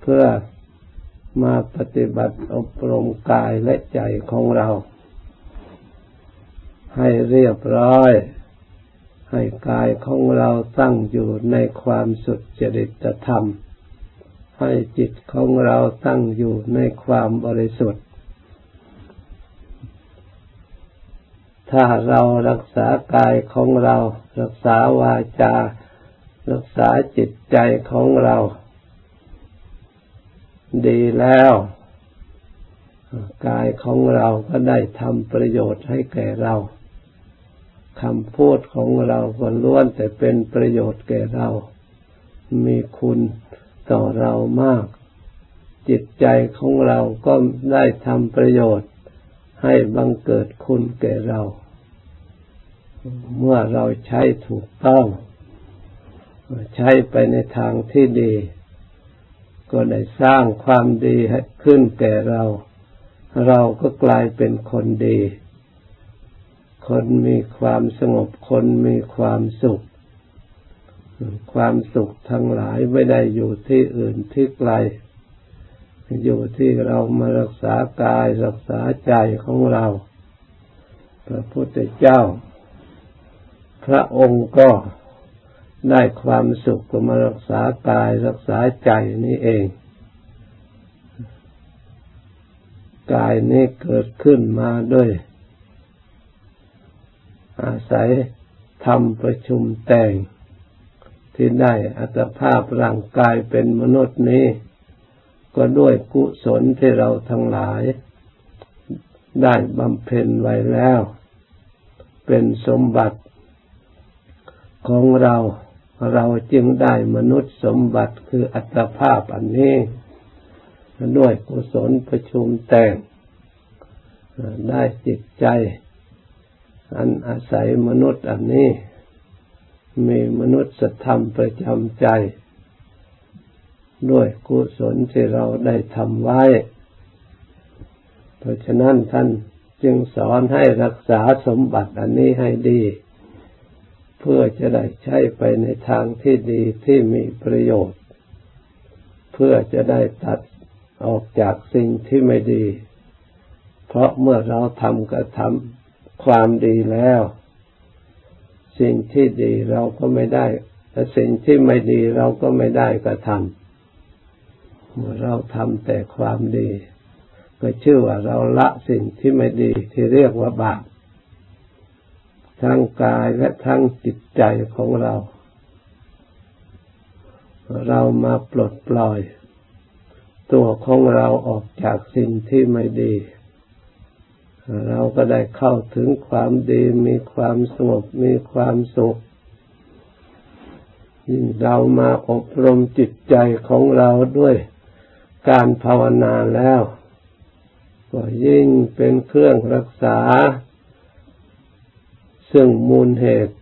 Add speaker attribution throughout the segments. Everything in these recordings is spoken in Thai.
Speaker 1: เพื่อมาปฏิบัติอบรมกายและใจของเรา ให้เรียบร้อย ให้กายของเราตั้งอยู่ในความสุจริตธรรม ให้จิตของเราตั้งอยู่ในความบริสุทธิ์ ถ้าเรารักษากายของเรา รักษาวาจา รักษาจิตใจของเรา ดีแล้ว กายของเราก็ได้ทำประโยชน์ให้แก่เราคำพูดของเราก็ล้วนแต่เป็นประโยชน์แก่เรา มีคุณต่อเรามาก จิตใจของเราก็ได้ทำประโยชน์ให้บังเกิดคุณแก่เรา เมื่อเราใช้ถูกต้อง ใช้ไปในทางที่ดี ก็ได้สร้างความดีให้ขึ้นแก่เรา เราก็กลายเป็นคนดี คนมีความสงบคนมีความสุข ความสุขทั้งหลายไม่ได้อยู่ที่อื่นที่ไกล อยู่ที่เรามารักษากายรักษาใจของเรา พระพุทธเจ้า พระองค์ก็ ได้ความสุขก็มารักษากายรักษาใจนี่เอง กายนี้เกิดขึ้นมาด้วย อาศัยทำประชุมแต่งที่ได้อัตภาพร่างกายเป็นมนุษย์นี้ ก็ด้วยกุศลที่เราทั้งหลาย ได้บำเพ็ญไว้แล้ว เป็นสมบัติของเรา เราจึงได้มนุษย์สมบัติคืออัตภาพอันนี้ด้วยกุศลประชุมแต่งได้จิตใจ อันอาศัยมนุษย์อันนี้ มีมนุษย์ธรรมประจำใจ ด้วยกุศลที่เราได้ทำไว้ เพราะฉะนั้นท่านจึงสอนให้รักษาสมบัติอันนี้ให้ดี พื่อจะได้ใช้ไปในทางที่ดีที่มีประโยชน์ เพื่อจะได้ตัดออกจากสิ่งที่ไม่ดี เพราะเมื่อเราทำกระทำความดีแล้ว สิ่งที่ดีเราก็ไม่ได้แต่สิ่งที่ไม่ดีเราก็ไม่ได้กระทำเมื่อเราทำแต่ความดี ก็ชื่อว่าเราละสิ่งที่ไม่ดีที่เรียกว่าบาป ทั้งกายและทั้งจิตใจของเรา เรามาปลดปล่อย ตัวของเราออกจากสิ่งที่ไม่ดี เราก็ได้เข้าถึงความดีมีความสงบมีความสุขยิ่งเรามาอบรมจิตใจของเราด้วยการภาวนาแล้ว ก็ยิ่งเป็นเครื่องรักษา ซึ่งมูลเหตุ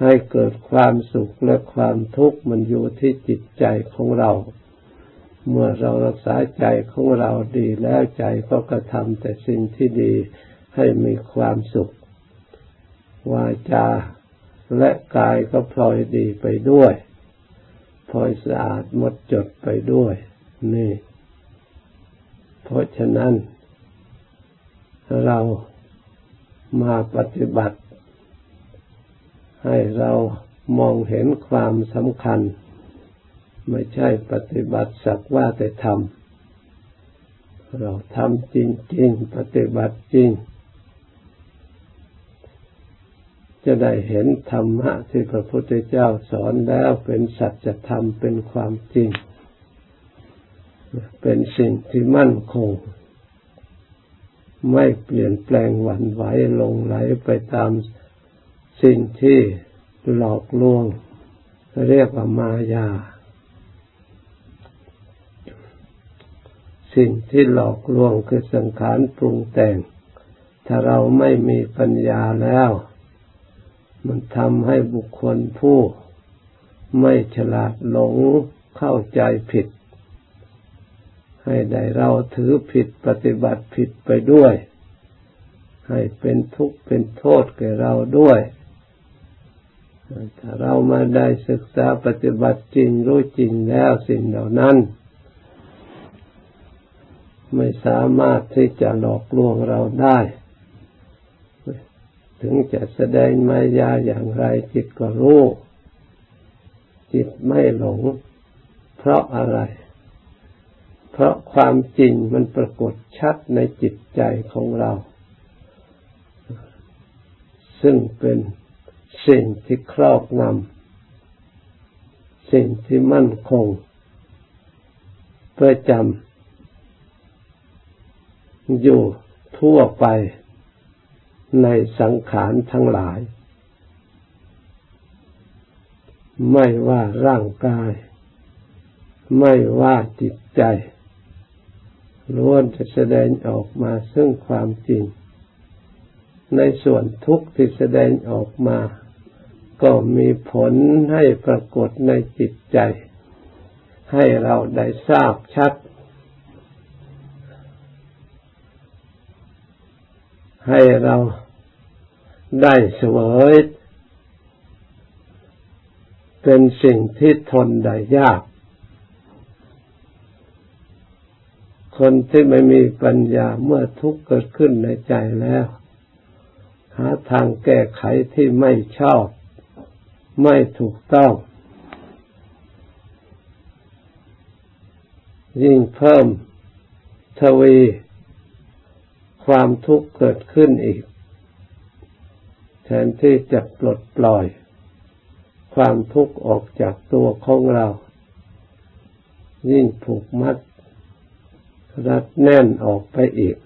Speaker 1: ให้เกิดความสุขและความทุกข์มันอยู่ที่จิตใจของเรา เมื่อเรารักษาใจของเราดีแล้วใจก็กระทำแต่สิ่งที่ดีให้มีความสุข วาจาและกายก็พลอยดีไปด้วย พลอยสะอาดหมดจดไปด้วย นี่ เพราะฉะนั้น เรา มาปฏิบัติ ให้เรามองเห็นความสำคัญ ไม่ใช่ปฏิบัติสักว่าแต่ทำเราทำจริง ๆ ปฏิบัติจริง จะได้เห็นธรรมะที่พระพุทธเจ้าสอนแล้วเป็นสัจธรรมเป็นความจริง เป็นสิ่งที่มั่นคง ไม่เปลี่ยนแปลงหวั่นไหวลงไหลไปตามสิ่งที่หลอกลวง เรียกว่ามายา สิ่งที่หลอกลวงคือสังขารปรุงแต่ง ถ้าเราไม่มีปัญญาแล้ว มันทำให้บุคคลผู้ ไม่ฉลาดหลงเข้าใจผิด ให้ได้เราถือผิดปฏิบัติผิดไปด้วย ให้เป็นทุกข์เป็นโทษแก่เราด้วย ถ้าเรามาได้ศึกษาปฏิบัติจริงรู้จริงแล้วสิ่งเหล่านั้น ไม่สามารถที่จะหลอกลวงเราได้ ถึงจะแสดงมายาอย่างไรจิตก็รู้ จิตไม่หลง เพราะอะไร เพราะความจริงมันปรากฏชัดในจิตใจของเรา ซึ่งเป็นสิ่งที่ครอบงำสิ่งที่มั่นคงประจำอยู่ทั่วไปในสังขารทั้งหลาย ไม่ว่าร่างกาย ไม่ว่าจิตใจ ล้วนจะแสดงออกมาซึ่งความจริง ในส่วนทุกข์ที่แสดงออกมา ก็มีผลให้ปรากฏในจิตใจ ให้เราได้ทราบชัด ให้เราได้เสวยเป็นสิ่งที่ทนได้ยาก คนที่ไม่มีปัญญาเมื่อทุกข์เกิดขึ้นในใจแล้ว หาทางแก้ไขที่ไม่ชอบ ไม่ถูกต้อง ยิ่งเพิ่มทวีความทุกข์เกิดขึ้นอีก แทนที่จะปลดปล่อย ความทุกข์ออกจากตัวของเรา ยิ่งผูกมัด รัดแน่นออกไปอีก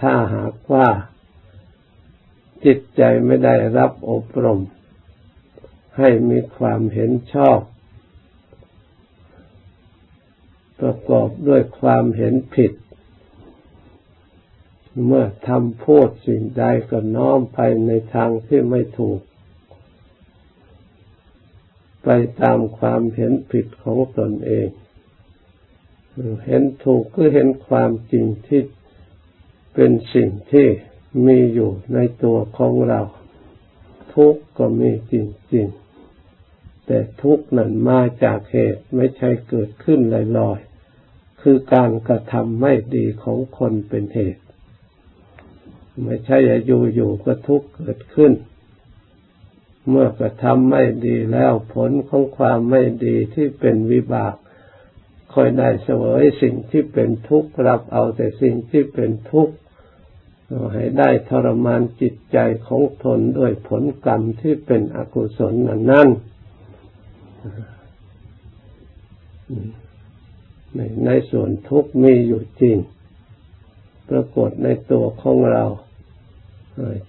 Speaker 1: ถ้าหากว่าจิตใจไม่ได้รับอบรม ให้มีความเห็นชอบ ประกอบด้วยความเห็นผิด เมื่อทำพูดสิ่งใดก็น้อมไปในทางที่ไม่ถูก ไปตามความเห็นผิดของตนเอง เห็นถูกก็เห็นความจริงที่เป็นสิ่งที่มีอยู่ในตัวของเรา ทุกก็มีจริงๆ แต่ทุกข์นั้นมาจากเหตุไม่ใช่เกิดขึ้นลอยๆ คือการกระทำไม่ดีของคนเป็นเหตุ ไม่ใช่อยู่ๆก็ทุกข์เกิดขึ้น เมื่อกระทำไม่ดีแล้วผลของความไม่ดีที่เป็นวิบาก คอยได้เสวยสิ่งที่เป็นทุกข์รับเอาแต่สิ่งที่เป็นทุกข์ให้ได้ทรมานจิตใจของทนด้วยผลกรรมที่เป็นอกุศลนั้นนั่นในในส่วนทุกข์มีอยู่จริง ปรากฏในตัวของเรา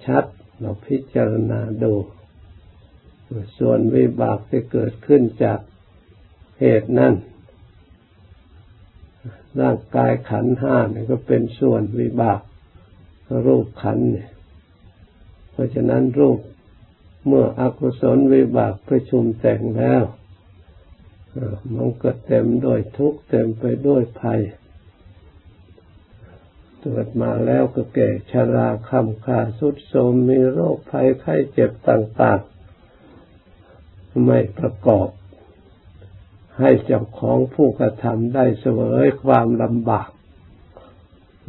Speaker 1: ชัดเราพิจารณาดู ส่วนวิบากที่เกิดขึ้นจากเหตุนั้น ร่างกายขันห้าเนี่ยก็เป็นส่วนวิบากรูปขันเนี่ย เพราะฉะนั้นรูปเมื่ออกุศลวิบากประชุมแต่งแล้วมันก็เต็มด้วยทุกข์เต็มไปด้วยภัยเกิดมาแล้วก็แก่ชราคำขาสุดโทมมีโรคภัยไข้เจ็บต่างๆ ไม่ประกอบ ให้เจ้าของผู้กระทำได้เสวยความลำบาก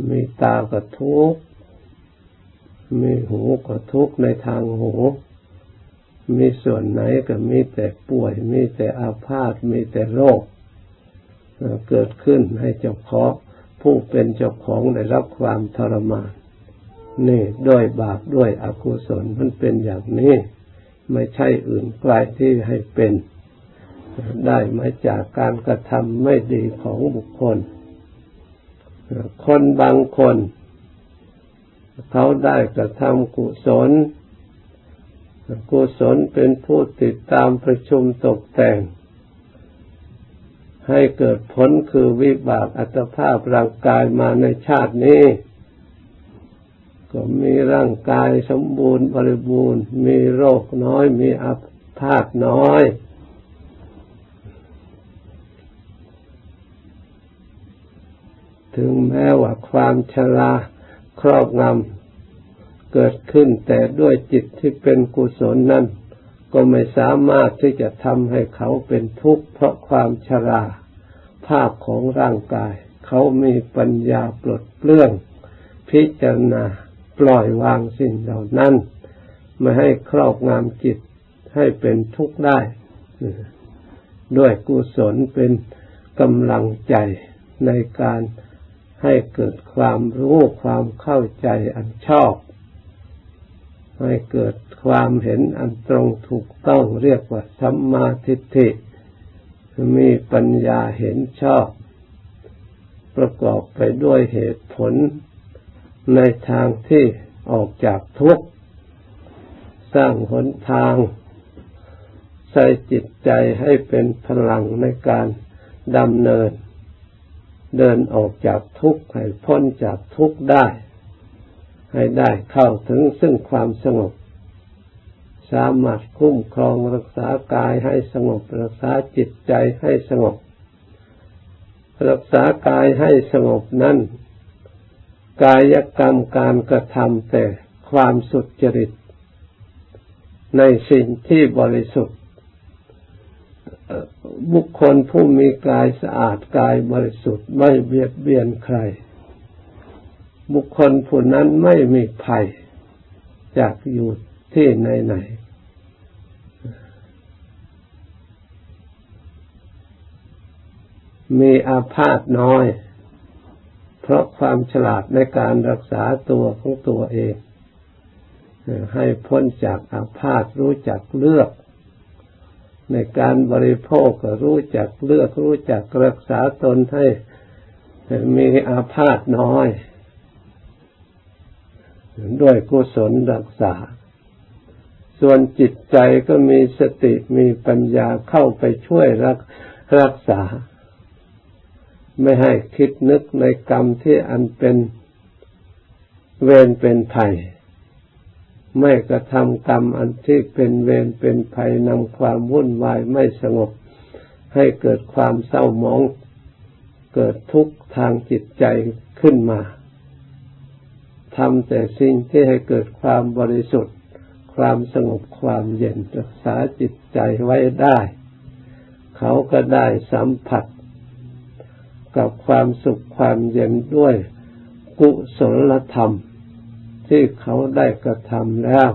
Speaker 1: มีตาก็ทุกมีหูก็ทุกในทางหู มีส่วนไหนก็มีแต่ป่วย มีแต่อาพาธมีแต่โรค เกิดขึ้นให้เจ้าของผู้เป็นเจ้าของได้รับความทรมานนี่ด้วยบาปด้วยอกุศลมันเป็นอย่างนี้ ไม่ใช่อื่นไกลที่ให้เป็น ได้มาจากการกระทำไม่ดีของบุคคล คนบางคน เขาได้กระทำกุศล กุศลเป็นผู้ติดตามประชุมตกแต่ง ให้เกิดผลคือวิบากอัตภาพร่างกายมาในชาตินี้ก็มีร่างกายสมบูรณ์บริบูรณ์ มีโรคน้อย มีอาพาธน้อย ถึงแม้ว่าความชราครอบงำเกิดขึ้นแต่ด้วยจิตที่เป็นกุศลนั้นก็ไม่สามารถที่จะทำให้เขาเป็นทุกข์เพราะความชราภาพของร่างกาย เขามีปัญญาปลดเปลื้อง พิจารณาปล่อยวางสิ่งเหล่านั้น ไม่ให้ครอบงำจิตให้เป็นทุกข์ได้ ด้วยกุศลเป็นกำลังใจในการ ให้เกิดความรู้ความเข้าใจอันชอบ ให้เกิดความเห็นอันตรงถูกต้องเรียกว่าสัมมาทิฏฐิมีปัญญาเห็นชอบ ประกอบไปด้วยเหตุผลในทางที่ออกจากทุกข์ สร้างหนทาง ใส่จิตใจให้เป็นพลังในการดำเนิน เดินออกจากทุกข์ให้พ้นจากทุกข์ได้ ให้ได้เข้าถึงซึ่งความสงบ สามารถคุ้มครองรักษากายให้สงบ รักษาจิตใจให้สงบ รักษากายให้สงบนั้นกายกรรมการกระทำแต่ความสุจริต ในสิ่งที่บริสุทธิ์ บุคคลผู้มีกายสะอาดกายบริสุทธิ์ไม่เบียดเบียนใคร บุคคลผู้นั้นไม่มีภัยจากอยู่ที่ไหนไหนมีอาพาธน้อย เพราะความฉลาดในการรักษาตัวของตัวเอง ให้พ้นจากอาพาธรู้จักเลือก ในการบริโภครู้จักเลือกรู้จักรักษาตนให้มีอาพาธน้อย ด้วยกุศลรักษา ส่วนจิตใจก็มีสติมีปัญญาเข้าไปช่วยรักรักษา ไม่ให้คิดนึกในกรรมที่อันเป็นเวรเป็นภัย ไม่กระทำกรรมอันที่เป็นเวรเป็นภัยนำความวุ่นวายไม่สงบ ให้เกิดความเศร้าหมอง เกิดทุกข์ทางจิตใจขึ้นมาทำแต่สิ่งที่ให้เกิดความบริสุทธิ์ ความสงบความเย็นรักษาจิตใจไว้ได้ เขาก็ได้สัมผัส กับความสุขความเย็นด้วยกุศลธรรม ที่เขาได้กระทำแล้ว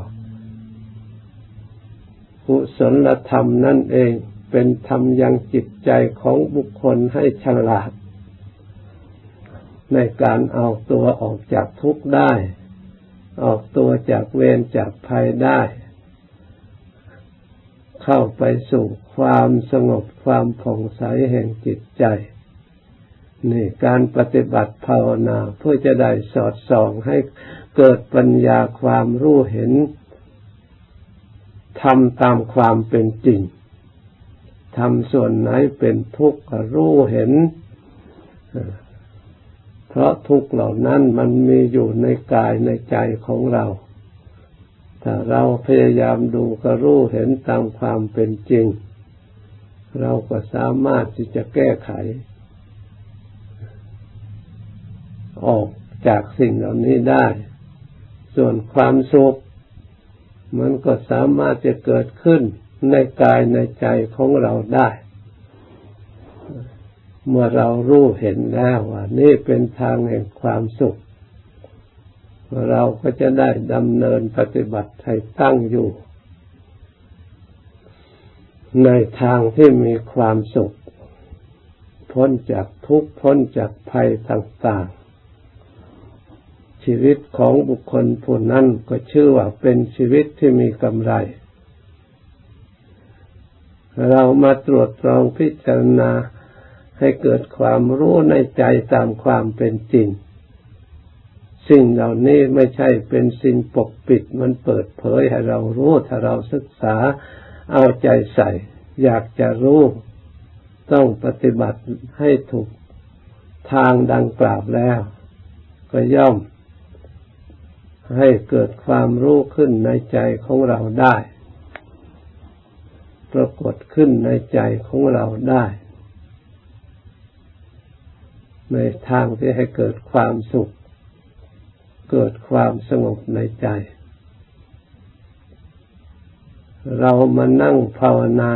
Speaker 1: กุศลธรรมนั่นเองเป็นธรรมยังจิตใจของบุคคลให้ฉลาด ในการเอาตัวออกจากทุกข์ได้ ออกตัวจากเวรจากภัยได้ เข้าไปสู่ความสงบความผ่องใสแห่งจิตใจนี่การปฏิบัติภาวนาเพื่อจะได้สอดส่องให้ เกิดปัญญาความรู้เห็นทำตามความเป็นจริงทำส่วนไหนเป็นทุกข์รู้เห็น เพราะทุกข์เหล่านั้นมันมีอยู่ในกายในใจของเรา ถ้าเราพยายามดูก็รู้เห็นตามความเป็นจริง เราก็สามารถที่จะแก้ไข ออกจากสิ่งเหล่านี้ได้ ส่วนความสุขมันก็สามารถจะเกิดขึ้นในกายในใจของเราได้ เมื่อเรารู้เห็นแล้วว่านี่เป็นทางแห่งความสุข เราก็จะได้ดำเนินปฏิบัติให้ตั้งอยู่ ในทางที่มีความสุข พ้นจากทุกข์พ้นจากภัยต่าง ชีวิตของบุคคลผู้นั้นก็ชื่อว่าเป็นชีวิตที่มีกำไร เรามาตรวจสองพิจารณาให้เกิดความรู้ในใจตามความเป็นจริง สิ่งเหล่านี้ไม่ใช่เป็นสิ่งปกปิดมันเปิดเผยให้เรารู้ถ้าเราศึกษาเอาใจใส่ อยากจะรู้ต้องปฏิบัติให้ถูกทางดังกล่าวแล้ว ก็ย่อม ให้เกิดความรู้ขึ้นในใจของเราได้ ปรากฏขึ้นในใจของเราได้ ในทางที่ให้เกิดความสุข เกิดความสงบในใจ เรามานั่งภาวนา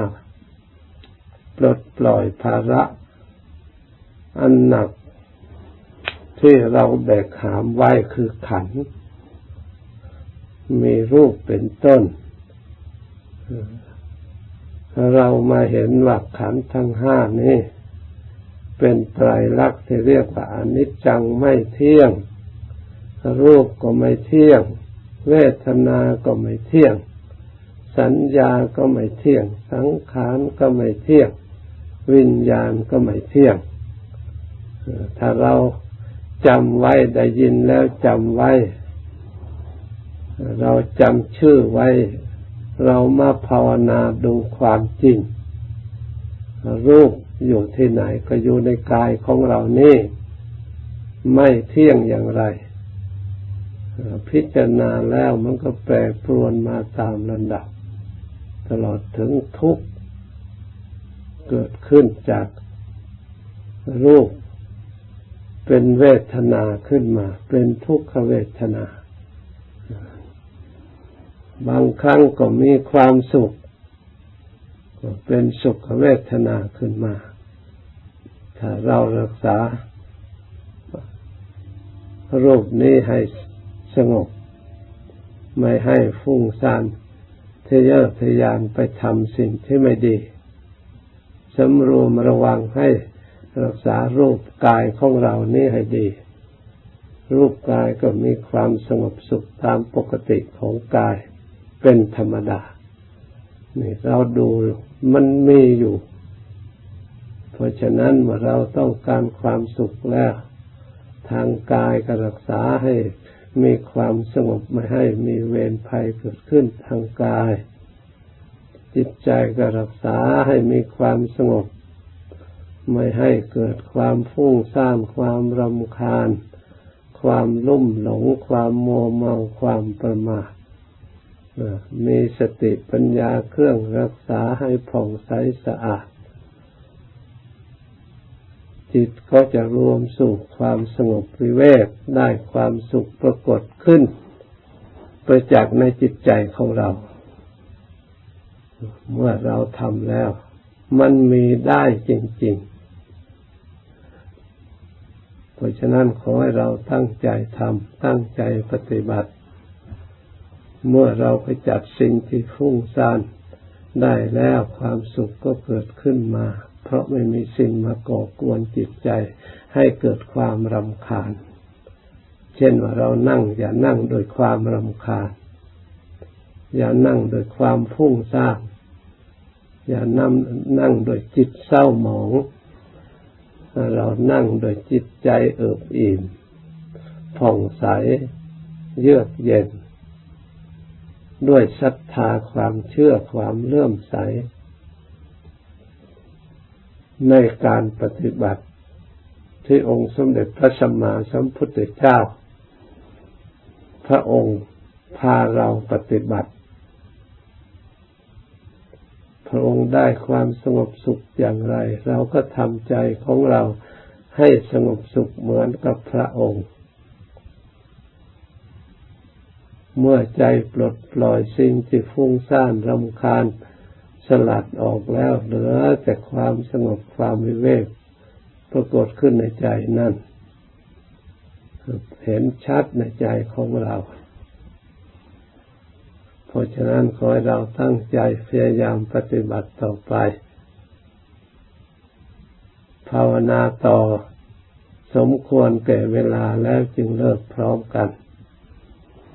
Speaker 1: ปลดปล่อยภาระ อันหนักที่เราแบกหามไว้คือขันธ มีรูปเป็นต้น เรามาเห็นว่าขันทั้งห้านี้เป็นไตรลักษณ์ที่เรียกว่าอนิจจังไม่เที่ยง รูปก็ไม่เที่ยง เวทนาก็ไม่เที่ยง สัญญาก็ไม่เที่ยง สังขารก็ไม่เที่ยง วิญญาณก็ไม่เที่ยง ถ้าเราจำไว้ได้ยินแล้วจำไว้ เราจำชื่อไว้ เรามาภาวนาดูความจริง รูปอยู่ที่ไหนก็อยู่ในกายของเรานี่ ไม่เที่ยงอย่างไร พิจารณาแล้วมันก็แปรปรวนมาตามลำดับ ตลอดถึงทุกข์เกิดขึ้นจากรูป เป็นเวทนาขึ้นมา เป็นทุกขเวทนา บางครั้งก็มีความสุข ก็เป็นสุขเวทนาขึ้นมา ถ้าเรารักษารูปนี้ให้สงบ ไม่ให้ฟุ้งซ่านทะเยอทะยานไปทำสิ่งที่ไม่ดีสำรวมระวังให้รักษารูปกายของเรานี่ให้ดี รูปกายก็มีความสงบสุขตามปกติของกาย เป็นธรรมดานี่เราดูมันมีอยู่ เพราะฉะนั้นเมื่อเราต้องการความสุขแล้ว ทางกายก็รักษาให้มีความสงบไม่ให้มีเวรภัยเกิดขึ้นทางกาย จิตใจก็รักษาให้มีความสงบ ไม่ให้เกิดความฟุ้งซ่านความรำคาญ ความลุ่มหลง ความโมเมาความประมาท มีสติปัญญาเครื่องรักษาให้ผ่องใสสะอาด จิตก็จะรวมสู่ความสงบวิเวกได้ความสุขปรากฏขึ้นประจักษ์ในจิตใจของเรา เมื่อเราทำแล้ว มันมีได้จริง ๆ เพราะฉะนั้นขอให้เราตั้งใจทำตั้งใจปฏิบัติ เมื่อเราไปจัดสิ่งที่ฟุ้งซ่านได้แล้วความสุขก็เกิดขึ้นมา เพราะไม่มีสิ่งมาก่อกวนจิตใจ ให้เกิดความรำคาญ เช่นว่าเรานั่งอย่านั่งโดยความรำคาญ อย่านั่งโดยความฟุ้งซ่านอย่านั่งนั่งโดยจิตเศร้าหมอง เรานั่งโดยจิตใจเอิบอิ่มผ่องใส เยือกเย็น ด้วยศรัทธาความเชื่อความเลื่อมใส ในการปฏิบัติ ที่องค์สมเด็จพระสัมมาสัมพุทธเจ้า พระองค์พาเราปฏิบัติ พระองค์ได้ความสงบสุขอย่างไร เราก็ทำใจของเราให้สงบสุขเหมือนกับพระองค์ เมื่อใจปลดปล่อยสิ่งที่ฟุ้งซ่านรำคาญสลัดออกแล้วเหลือแต่ความสงบความวิเวกปรากฏขึ้นในใจนั่น เห็นชัดในใจของเรา เพราะฉะนั้นขอให้เราตั้งใจพยายามปฏิบัติต่อไป ภาวนาต่อ สมควรแก่เวลาแล้วจึงเลิกพร้อมกัน